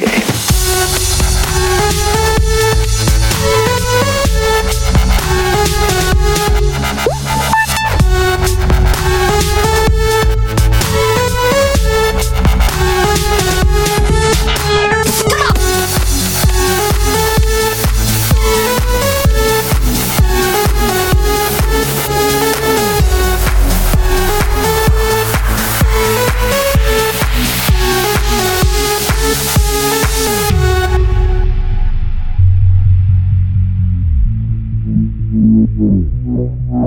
game. Thank